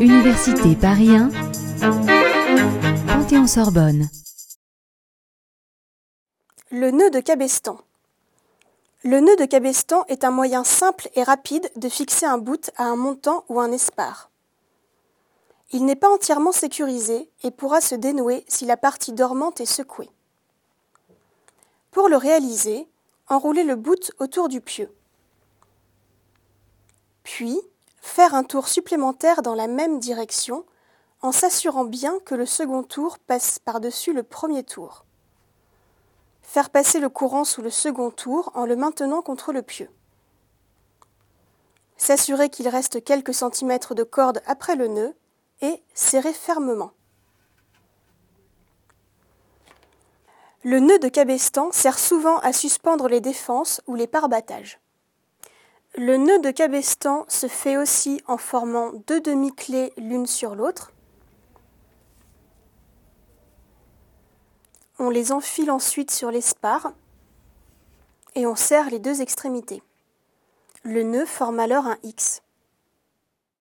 Université Paris 1, Panthéon-Sorbonne. Le nœud de cabestan. Le nœud de cabestan est un moyen simple et rapide de fixer un bout à un montant ou un espar. Il n'est pas entièrement sécurisé et pourra se dénouer si la partie dormante est secouée. Pour le réaliser, enroulez le bout autour du pieu. Puis, faire un tour supplémentaire dans la même direction en s'assurant bien que le second tour passe par-dessus le premier tour. Faire passer le courant sous le second tour en le maintenant contre le pieu. S'assurer qu'il reste quelques centimètres de corde après le nœud et serrer fermement. Le nœud de cabestan sert souvent à suspendre les défenses ou les parbattages. Le nœud de cabestan se fait aussi en formant deux demi-clés l'une sur l'autre. On les enfile ensuite sur les spars et on serre les deux extrémités. Le nœud forme alors un X.